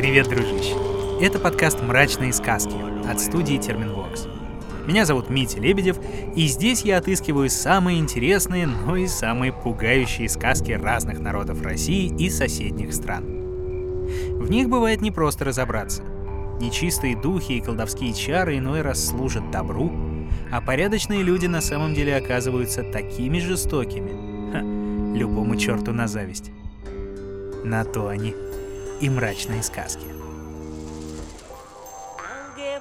Привет, дружище! Это подкаст «Мрачные сказки» от студии Терминвокс. Меня зовут Митя Лебедев, и здесь я отыскиваю самые интересные, но и самые пугающие сказки разных народов России и соседних стран. В них бывает непросто разобраться. Нечистые духи и колдовские чары иной раз служат добру, а порядочные люди на самом деле оказываются такими жестокими. Ха, любому черту на зависть. На то они и мрачные сказки.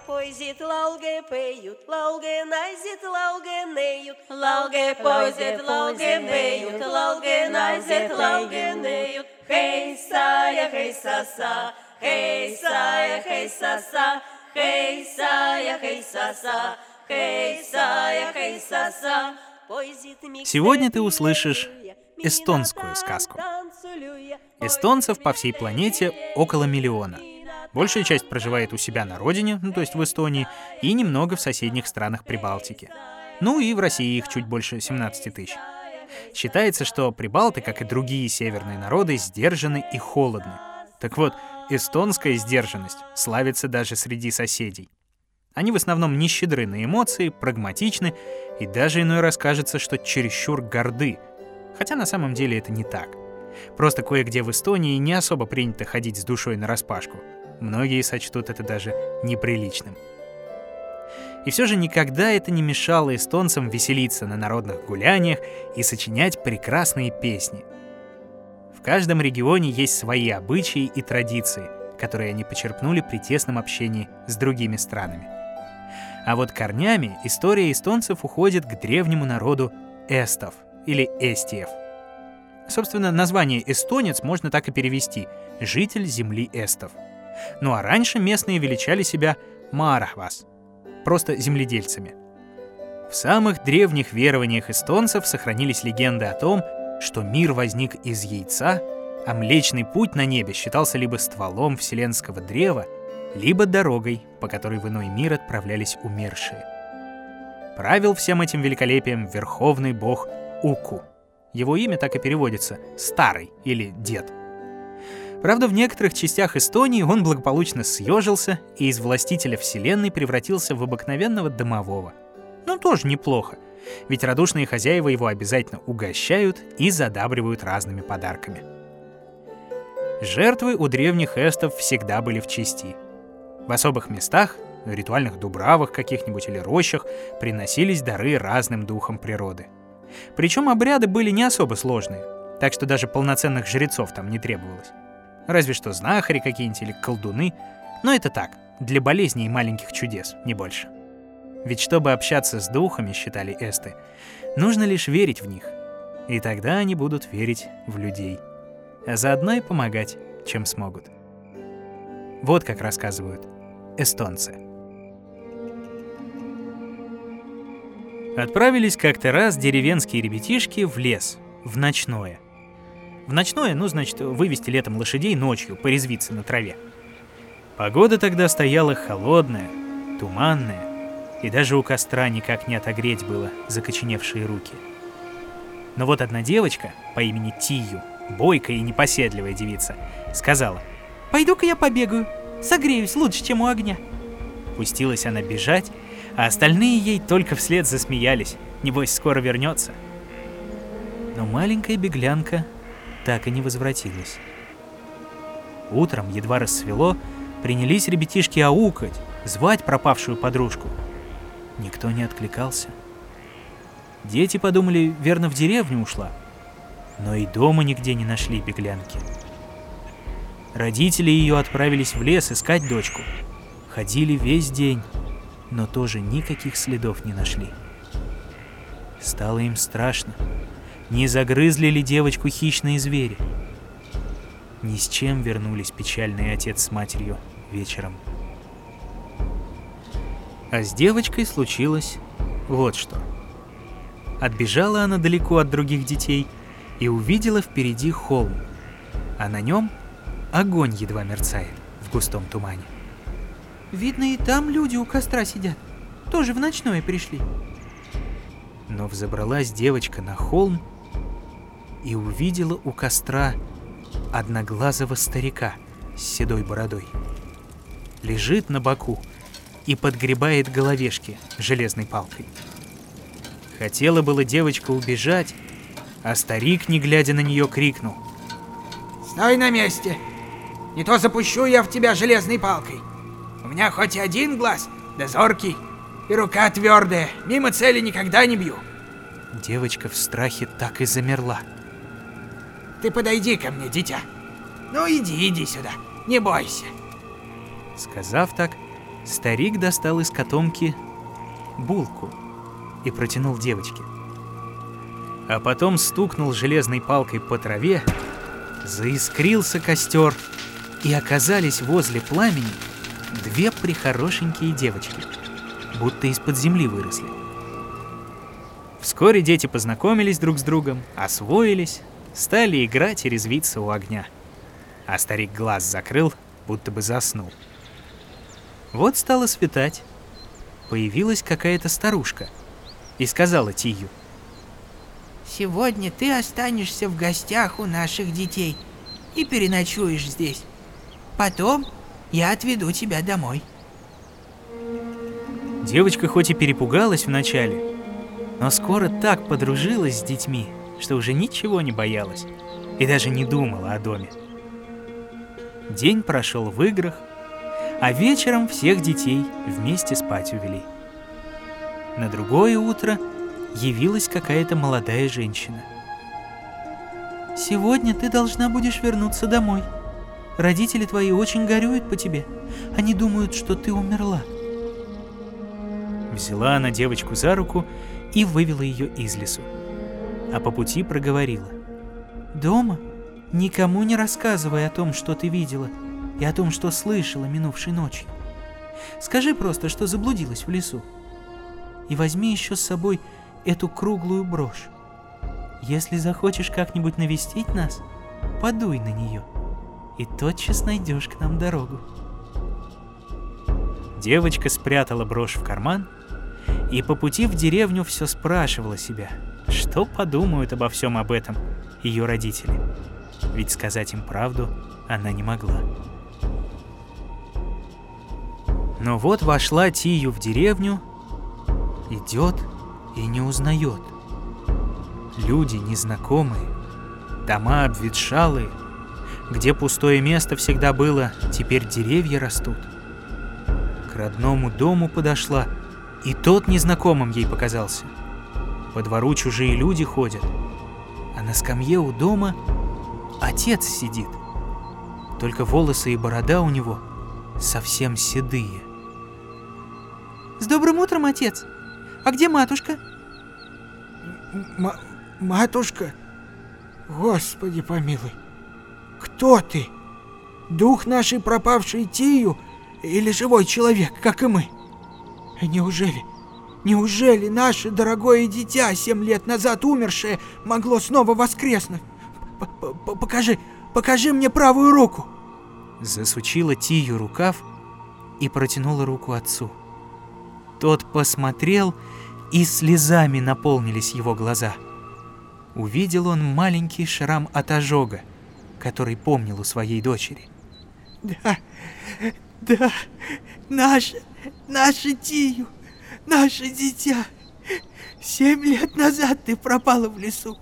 Поезит, лауге поют, лауге найзит, лауге неют, лауге поезит, лауге поют, лауге найзит, лауге неют. Хей, сая, хей, саса, хей, сая, хей, саса, хей, сая, хей, саса, хей, сая, хей, саса. Сегодня ты услышишь эстонскую сказку. Эстонцев по всей планете около миллиона. Большая часть проживает у себя на родине, ну, то есть в Эстонии, и немного в соседних странах Прибалтики. Ну и в России их чуть больше 17 тысяч. Считается, что прибалты, как и другие северные народы, сдержаны и холодны. Так вот, эстонская сдержанность славится даже среди соседей. Они в основном не щедры на эмоции, прагматичны и даже иной раз кажется, что чересчур горды. Хотя на самом деле это не так. Просто кое-где в Эстонии не особо принято ходить с душой на распашку. Многие сочтут это даже неприличным. И все же никогда это не мешало эстонцам веселиться на народных гуляниях и сочинять прекрасные песни. В каждом регионе есть свои обычаи и традиции, которые они почерпнули при тесном общении с другими странами. А вот корнями история эстонцев уходит к древнему народу эстов или эстиев. Собственно, название эстонец можно так и перевести — житель земли эстов — ну а раньше местные величали себя Марахвас, просто земледельцами. В самых древних верованиях эстонцев сохранились легенды о том, что мир возник из яйца, а Млечный Путь на небе считался либо стволом вселенского древа, либо дорогой, по которой в иной мир отправлялись умершие. Правил всем этим великолепием верховный бог Уку. Его имя так и переводится «старый» или «дед». Правда, в некоторых частях Эстонии он благополучно съежился и из властителя вселенной превратился в обыкновенного домового. Ну, тоже неплохо, ведь радушные хозяева его обязательно угощают и задабривают разными подарками. Жертвы у древних эстов всегда были в чести. В особых местах, в ритуальных дубравах каких-нибудь или рощах, приносились дары разным духам природы. Причем обряды были не особо сложные, так что даже полноценных жрецов там не требовалось разве что знахари какие-нибудь или колдуны. Но это так, для болезней и маленьких чудес, не больше. Ведь чтобы общаться с духами, считали эсты, нужно лишь верить в них. И тогда они будут верить в людей. А заодно и помогать, чем смогут. Вот как рассказывают эстонцы. Отправились как-то раз деревенские ребятишки в лес, в ночное – в ночное, ну, значит, вывести летом лошадей ночью, порезвиться на траве. Погода тогда стояла холодная, туманная, и даже у костра никак не отогреть было закоченевшие руки. Но вот одна девочка по имени Тию, бойкая и непоседливая девица, сказала, «Пойду-ка я побегаю, согреюсь лучше, чем у огня». Пустилась она бежать, а остальные ей только вслед засмеялись, небось скоро вернется. Но маленькая беглянка так и не возвратилась. Утром, едва рассвело, принялись ребятишки аукать, звать пропавшую подружку. Никто не откликался. Дети подумали, верно, в деревню ушла. Но и дома нигде не нашли беглянки. Родители ее отправились в лес искать дочку. Ходили весь день, но тоже никаких следов не нашли. Стало им страшно. Не загрызли ли девочку хищные звери? Ни с чем вернулись печальный отец с матерью вечером. А с девочкой случилось вот что. Отбежала она далеко от других детей и увидела впереди холм, а на нем огонь едва мерцает в густом тумане. Видно, и там люди у костра сидят. Тоже в ночное пришли. Но взобралась девочка на холм и увидела у костра одноглазого старика с седой бородой. Лежит на боку и подгребает головешки железной палкой. Хотела была девочка убежать, а старик, не глядя на нее, крикнул. «Стой на месте! Не то запущу я в тебя железной палкой. У меня хоть и один глаз, да зоркий, и рука твердая, мимо цели никогда не бью». Девочка в страхе так и замерла. Ты подойди ко мне, дитя. Ну иди, иди сюда, не бойся. Сказав так, старик достал из котомки булку и протянул девочке. А потом стукнул железной палкой по траве, заискрился костер, и оказались возле пламени две прихорошенькие девочки, будто из-под земли выросли. Вскоре дети познакомились друг с другом, освоились, стали играть и резвиться у огня. А старик глаз закрыл, будто бы заснул. Вот стало светать. Появилась какая-то старушка и сказала Тию. Сегодня ты останешься в гостях у наших детей и переночуешь здесь. Потом я отведу тебя домой. Девочка хоть и перепугалась вначале, но скоро так подружилась с детьми, что уже ничего не боялась и даже не думала о доме. День прошел в играх, а вечером всех детей вместе спать увели. На другое утро явилась какая-то молодая женщина. «Сегодня ты должна будешь вернуться домой. Родители твои очень горюют по тебе. Они думают, что ты умерла». Взяла она девочку за руку и вывела ее из лесу. А по пути проговорила. «Дома никому не рассказывай о том, что ты видела, и о том, что слышала минувшей ночью. Скажи просто, что заблудилась в лесу. И возьми еще с собой эту круглую брошь. Если захочешь как-нибудь навестить нас, подуй на нее, и тотчас найдешь к нам дорогу». Девочка спрятала брошь в карман и по пути в деревню все спрашивала себя, что подумают обо всем об этом ее родители. Ведь сказать им правду она не могла. Но вот вошла Тию в деревню, идет и не узнает. Люди незнакомые, дома обветшалые, где пустое место всегда было, теперь деревья растут. К родному дому подошла — и тот незнакомым ей показался. По двору чужие люди ходят, а на скамье у дома отец сидит. Только волосы и борода у него совсем седые. С добрым утром, отец! А где матушка? М матушка? Господи помилуй! Кто ты? Дух нашей пропавшей Тию или живой человек, как и мы? — Неужели, неужели наше дорогое дитя, семь лет назад умершее, могло снова воскреснуть? П -п покажи, покажи мне правую руку. Засучила Тию рукав и протянула руку отцу. Тот посмотрел, и слезами наполнились его глаза. Увидел он маленький шрам от ожога, который помнил у своей дочери. Да, да, наша, наша Тию, наше дитя. Семь лет назад ты пропала в лесу,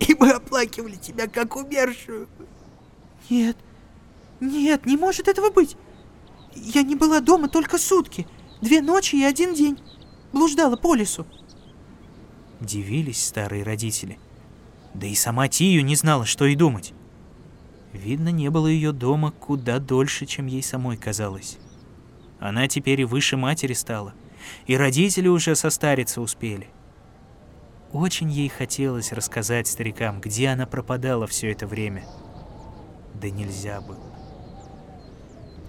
и мы оплакивали тебя как умершую. Нет, нет, не может этого быть. Я не была дома только сутки, две ночи и один день. Блуждала по лесу. Дивились старые родители. Да и сама Тию не знала, что и думать. Видно, не было ее дома куда дольше, чем ей самой казалось. Она теперь и выше матери стала, и родители уже состариться успели. Очень ей хотелось рассказать старикам, где она пропадала все это время. Да нельзя было.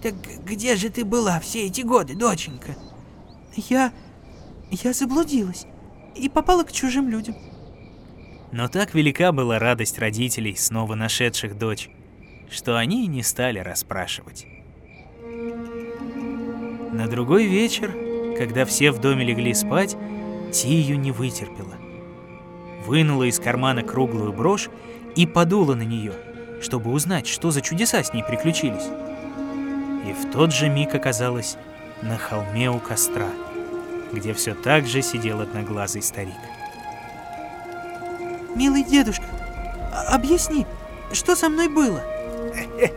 Так где же ты была все эти годы, доченька? Я... я заблудилась и попала к чужим людям. Но так велика была радость родителей, снова нашедших дочь, что они не стали расспрашивать. На другой вечер, когда все в доме легли спать, Тию не вытерпела. Вынула из кармана круглую брошь и подула на нее, чтобы узнать, что за чудеса с ней приключились. И в тот же миг оказалась на холме у костра, где все так же сидел одноглазый старик. Милый дедушка, а- объясни, что со мной было? Эй,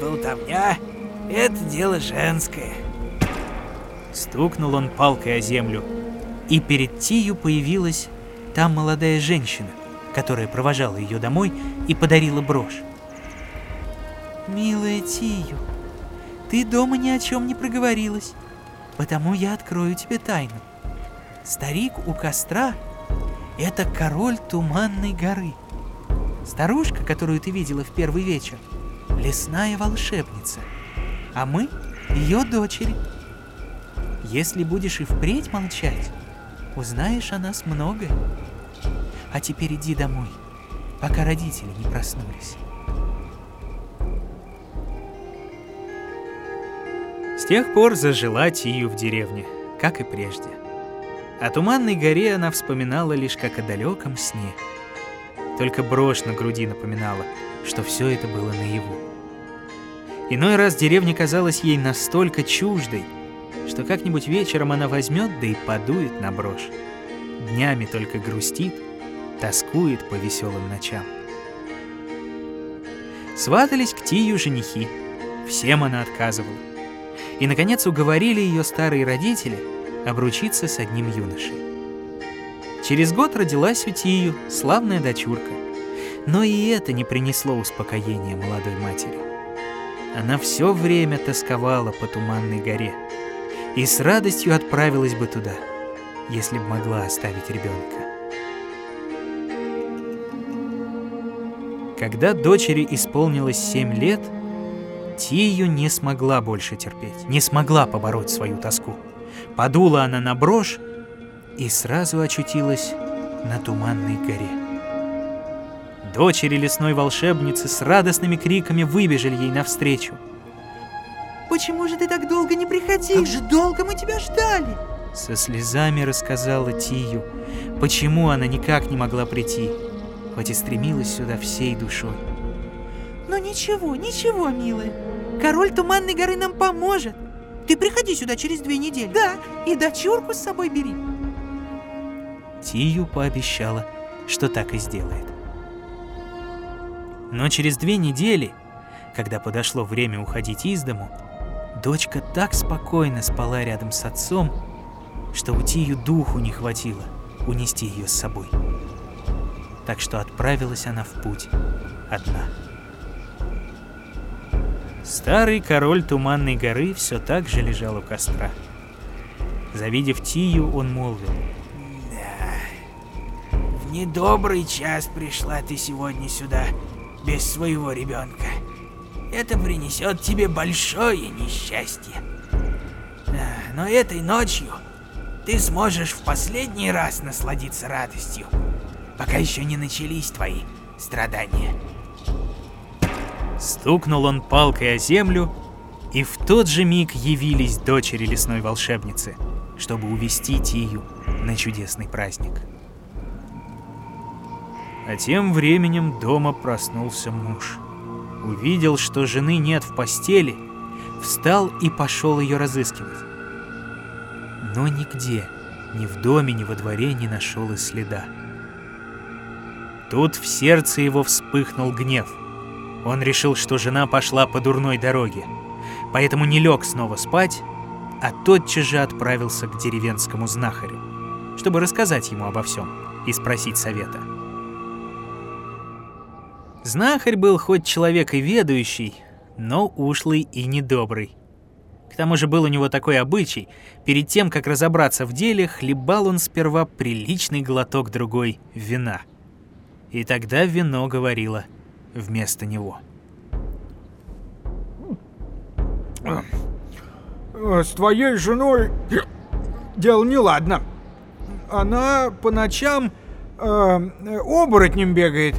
болтовня — это дело женское. Стукнул он палкой о землю, и перед Тию появилась та молодая женщина, которая провожала ее домой и подарила брошь. Милая Тию, ты дома ни о чем не проговорилась, потому я открою тебе тайну. Старик у костра — это король Туманной горы. Старушка, которую ты видела в первый вечер, лесная волшебница, а мы — ее дочери. Если будешь и впредь молчать, узнаешь о нас многое. А теперь иди домой, пока родители не проснулись. С тех пор зажила Тию в деревне, как и прежде. О Туманной горе она вспоминала лишь как о далеком сне. Только брошь на груди напоминала, что все это было наяву. Иной раз деревня казалась ей настолько чуждой, что как-нибудь вечером она возьмет да и подует на брошь. Днями только грустит, тоскует по веселым ночам. Сватались к Тию женихи. Всем она отказывала. И, наконец, уговорили ее старые родители обручиться с одним юношей. Через год родилась у Тию славная дочурка. Но и это не принесло успокоения молодой матери. Она все время тосковала по Туманной горе и с радостью отправилась бы туда, если бы могла оставить ребенка. Когда дочери исполнилось семь лет, Тию не смогла больше терпеть, не смогла побороть свою тоску. Подула она на брошь и сразу очутилась на Туманной горе. Дочери лесной волшебницы с радостными криками выбежали ей навстречу. Почему же ты так долго не приходил? Как же долго мы тебя ждали! Со слезами рассказала Тию, почему она никак не могла прийти, хоть и стремилась сюда всей душой. Ну ничего, ничего, милая. Король Туманной горы нам поможет. Ты приходи сюда через две недели. Да, и дочурку с собой бери. Тию пообещала, что так и сделает. Но через две недели, когда подошло время уходить из дому, дочка так спокойно спала рядом с отцом, что у Тию духу не хватило унести ее с собой. Так что отправилась она в путь одна. Старый король Туманной горы все так же лежал у костра. Завидев Тию, он молвил. Недобрый час пришла ты сегодня сюда без своего ребенка. Это принесет тебе большое несчастье. Но этой ночью ты сможешь в последний раз насладиться радостью, пока еще не начались твои страдания. Стукнул он палкой о землю, и в тот же миг явились дочери лесной волшебницы, чтобы увести Тию на чудесный праздник. А тем временем дома проснулся муж. Увидел, что жены нет в постели, встал и пошел ее разыскивать. Но нигде, ни в доме, ни во дворе не нашел и следа. Тут в сердце его вспыхнул гнев. Он решил, что жена пошла по дурной дороге, поэтому не лег снова спать, а тотчас же отправился к деревенскому знахарю, чтобы рассказать ему обо всем и спросить совета. Знахарь был хоть человек и ведающий, но ушлый и недобрый. К тому же был у него такой обычай, перед тем, как разобраться в деле, хлебал он сперва приличный глоток другой вина. И тогда вино говорило вместо него. С твоей женой дело неладно. Она по ночам э, оборотнем бегает.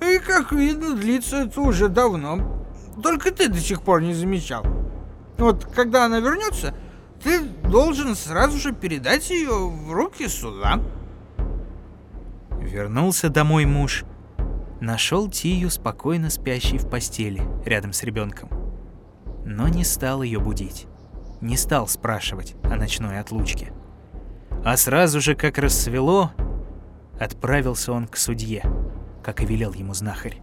И, как видно, длится это уже давно. Только ты до сих пор не замечал. Вот когда она вернется, ты должен сразу же передать ее в руки суда. Вернулся домой муж нашел Тию спокойно спящей в постели рядом с ребенком. Но не стал ее будить. Не стал спрашивать о ночной отлучке. А сразу же, как рассвело, отправился он к судье, как и велел ему знахарь.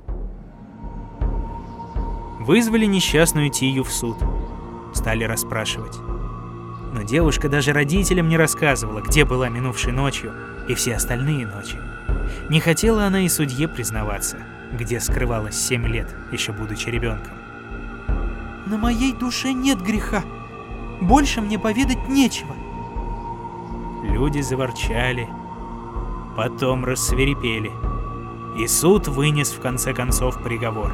Вызвали несчастную Тию в суд. Стали расспрашивать. Но девушка даже родителям не рассказывала, где была минувшей ночью и все остальные ночи. Не хотела она и судье признаваться, где скрывалась семь лет, еще будучи ребенком. На моей душе нет греха. Больше мне поведать нечего. Люди заворчали, потом рассверепели. И суд вынес в конце концов приговор.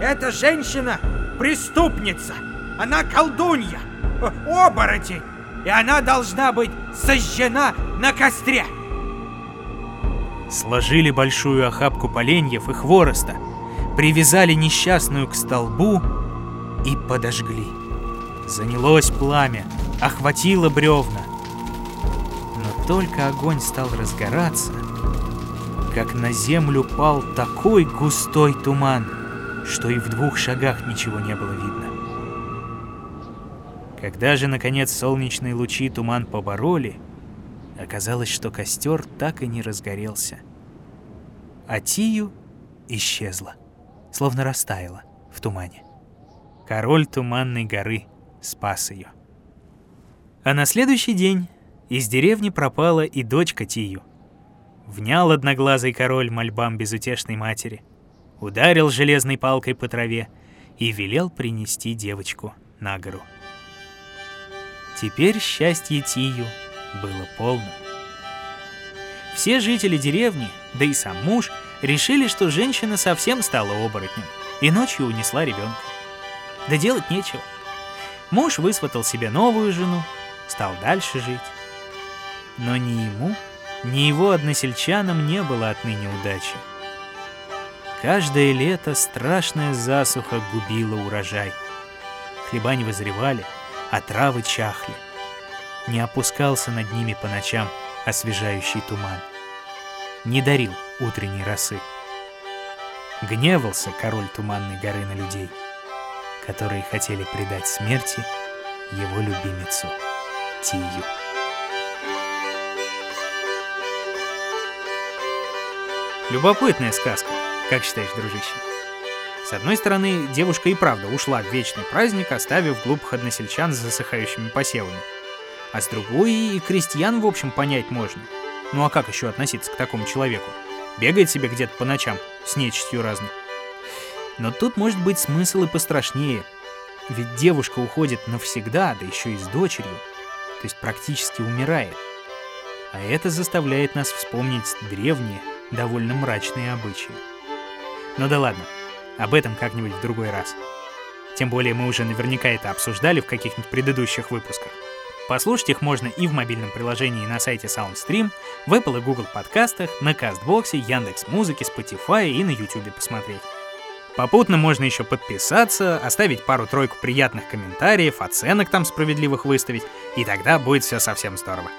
Эта женщина — преступница. Она колдунья, оборотень. И она должна быть сожжена на костре. Сложили большую охапку поленьев и хвороста, привязали несчастную к столбу и подожгли. Занялось пламя, охватило бревна. Но только огонь стал разгораться, как на землю пал такой густой туман, что и в двух шагах ничего не было видно. Когда же, наконец, солнечные лучи туман побороли, оказалось, что костер так и не разгорелся. А Тию исчезла, словно растаяла в тумане. Король Туманной горы спас ее. А на следующий день из деревни пропала и дочка Тию. Внял одноглазый король мольбам безутешной матери, ударил железной палкой по траве и велел принести девочку на гору. Теперь счастье Тию было полным. Все жители деревни, да и сам муж, решили, что женщина совсем стала оборотнем и ночью унесла ребенка. Да делать нечего. Муж высватал себе новую жену, стал дальше жить. Но ни ему, ни его односельчанам не было отныне удачи. Каждое лето страшная засуха губила урожай. Хлеба не вызревали — а травы чахли. Не опускался над ними по ночам освежающий туман. Не дарил утренней росы. Гневался король Туманной горы на людей, которые хотели предать смерти его любимицу Тию. Любопытная сказка, как считаешь, дружище? С одной стороны, девушка и правда ушла в вечный праздник, оставив глупых односельчан с засыхающими посевами. А с другой, и крестьян, в общем, понять можно. Ну а как еще относиться к такому человеку? Бегает себе где-то по ночам, с нечистью разной. Но тут может быть смысл и пострашнее. Ведь девушка уходит навсегда, да еще и с дочерью. То есть практически умирает. А это заставляет нас вспомнить древние, довольно мрачные обычаи. Ну да ладно, об этом как-нибудь в другой раз. Тем более мы уже наверняка это обсуждали в каких-нибудь предыдущих выпусках. Послушать их можно и в мобильном приложении на сайте SoundStream, в Apple и Google подкастах, на Кастбоксе, Яндекс Музыке, Spotify и на YouTube посмотреть. Попутно можно еще подписаться, оставить пару-тройку приятных комментариев, оценок там справедливых выставить, и тогда будет все совсем здорово.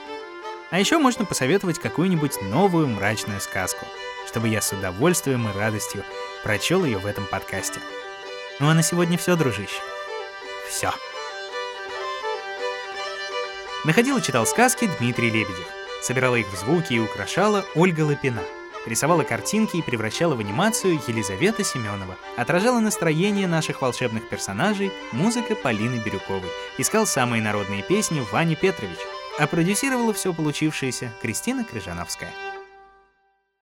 А еще можно посоветовать какую-нибудь новую мрачную сказку, чтобы я с удовольствием и радостью прочел ее в этом подкасте. Ну а на сегодня все, дружище. Все. Находил и читал сказки Дмитрий Лебедев. Собирала их в звуки и украшала Ольга Лапина. Рисовала картинки и превращала в анимацию Елизавета Семенова. Отражала настроение наших волшебных персонажей музыка Полины Бирюковой. Искал самые народные песни Вани Петрович. А продюсировала все получившееся Кристина Крыжановская.